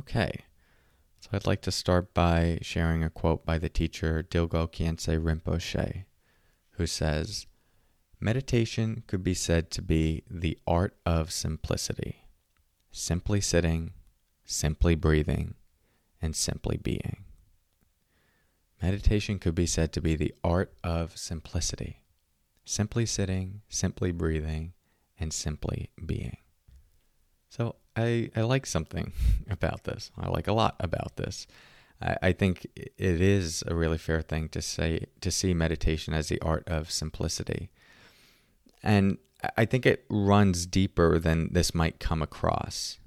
Okay, so I'd like to start by sharing a quote by the teacher Dilgo Khyentse Rinpoche, who says, Meditation could be said to be the art of simplicity, simply sitting, simply breathing, and simply being. Meditation could be said to be the art of simplicity, simply sitting, simply breathing, and simply being. So I, I like something about this. I like a lot about this. I, I think it is a really fair thing to say to see meditation as the art of simplicity. And I think it runs deeper than this might come across,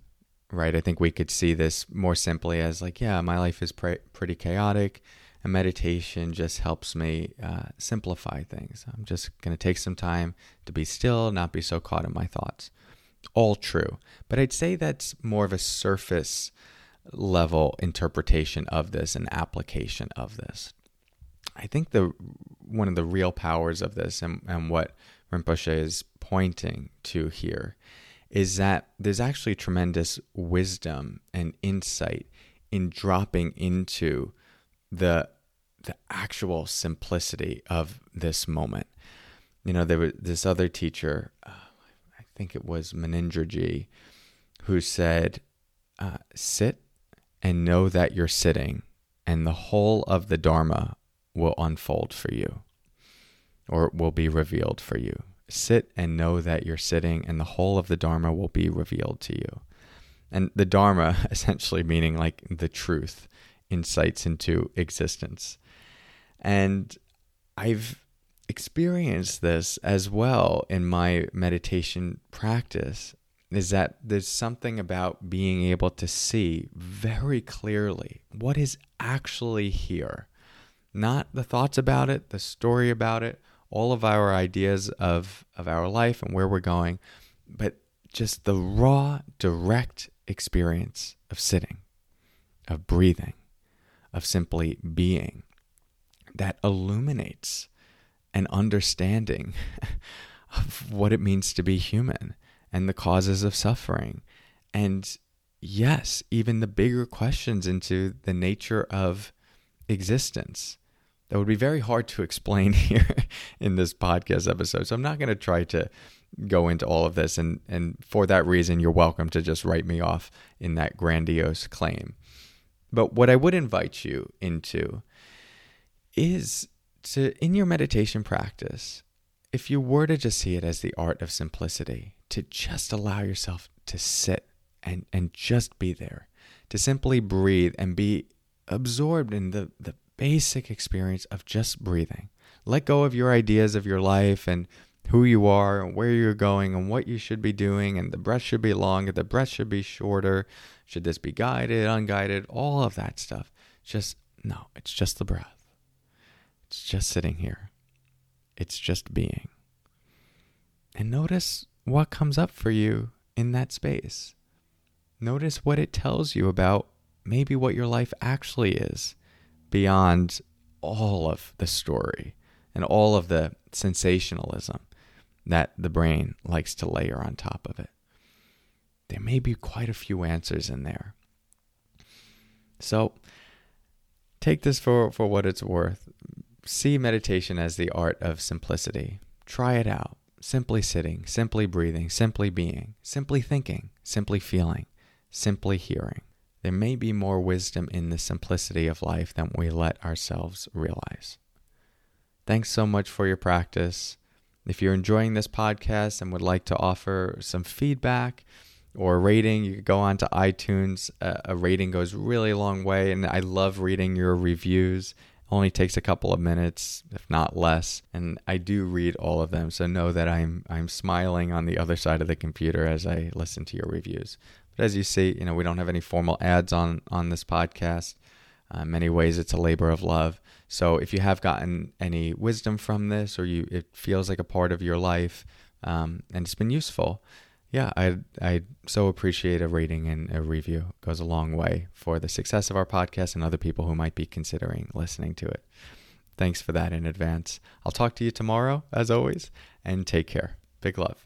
right? I think we could see this more simply as like, yeah, my life is pre- pretty chaotic, and meditation just helps me uh, simplify things. I'm just going to take some time to be still, not be so caught in my thoughts all true. But I'd say that's more of a surface level interpretation of this and application of this. I think the one of the real powers of this and, and what Rinpoche is pointing to here is that there's actually tremendous wisdom and insight in dropping into the the actual simplicity of this moment. You know, there was this other teacher, uh, think it was Munindraji, who said, uh, Sit and know that you're sitting, and the whole of the Dharma will unfold for you or will be revealed for you. Sit and know that you're sitting, and the whole of the Dharma will be revealed to you. And the Dharma essentially meaning like the truth, insights into existence. And I've experienced this as well in my meditation practice is that there's something about being able to see very clearly what is actually here. Not the thoughts about it, the story about it, all of our ideas of, of our life and where we're going, but just the raw, direct experience of sitting, of breathing, of simply being that illuminates an understanding of what it means to be human and the causes of suffering. And yes, even the bigger questions into the nature of existence that would be very hard to explain here in this podcast episode. So I'm not going to try to go into all of this. And, and for that reason, you're welcome to just write me off in that grandiose claim. But what I would invite you into is to in your meditation practice, if you were to just see it as the art of simplicity, to just allow yourself to sit and, and just be there, to simply breathe and be absorbed in the, the basic experience of just breathing. Let go of your ideas of your life and who you are and where you're going and what you should be doing and the breath should be longer, the breath should be shorter, should this be guided, unguided, all of that stuff. Just no, it's just the breath. It's just sitting here, it's just being. And notice what comes up for you in that space. Notice what it tells you about maybe what your life actually is beyond all of the story and all of the sensationalism that the brain likes to layer on top of it. There may be quite a few answers in there. So take this for, for what it's worth see meditation as the art of simplicity. Try it out. Simply sitting, simply breathing, simply being, simply thinking, simply feeling, simply hearing. There may be more wisdom in the simplicity of life than we let ourselves realize. Thanks so much for your practice. If you're enjoying this podcast and would like to offer some feedback or a rating, you could go on to iTunes. a rating goes really long way, and I love reading your reviews only takes a couple of minutes, if not less, and I do read all of them. So know that I'm I'm smiling on the other side of the computer as I listen to your reviews. But as you see, you know we don't have any formal ads on on this podcast. Uh, many ways, it's a labor of love. So if you have gotten any wisdom from this, or you it feels like a part of your life, um, and it's been useful, yeah, I I so appreciate a rating and a review. It goes a long way for the success of our podcast and other people who might be considering listening to it. Thanks for that in advance. I'll talk to you tomorrow, as always, and take care. Big love.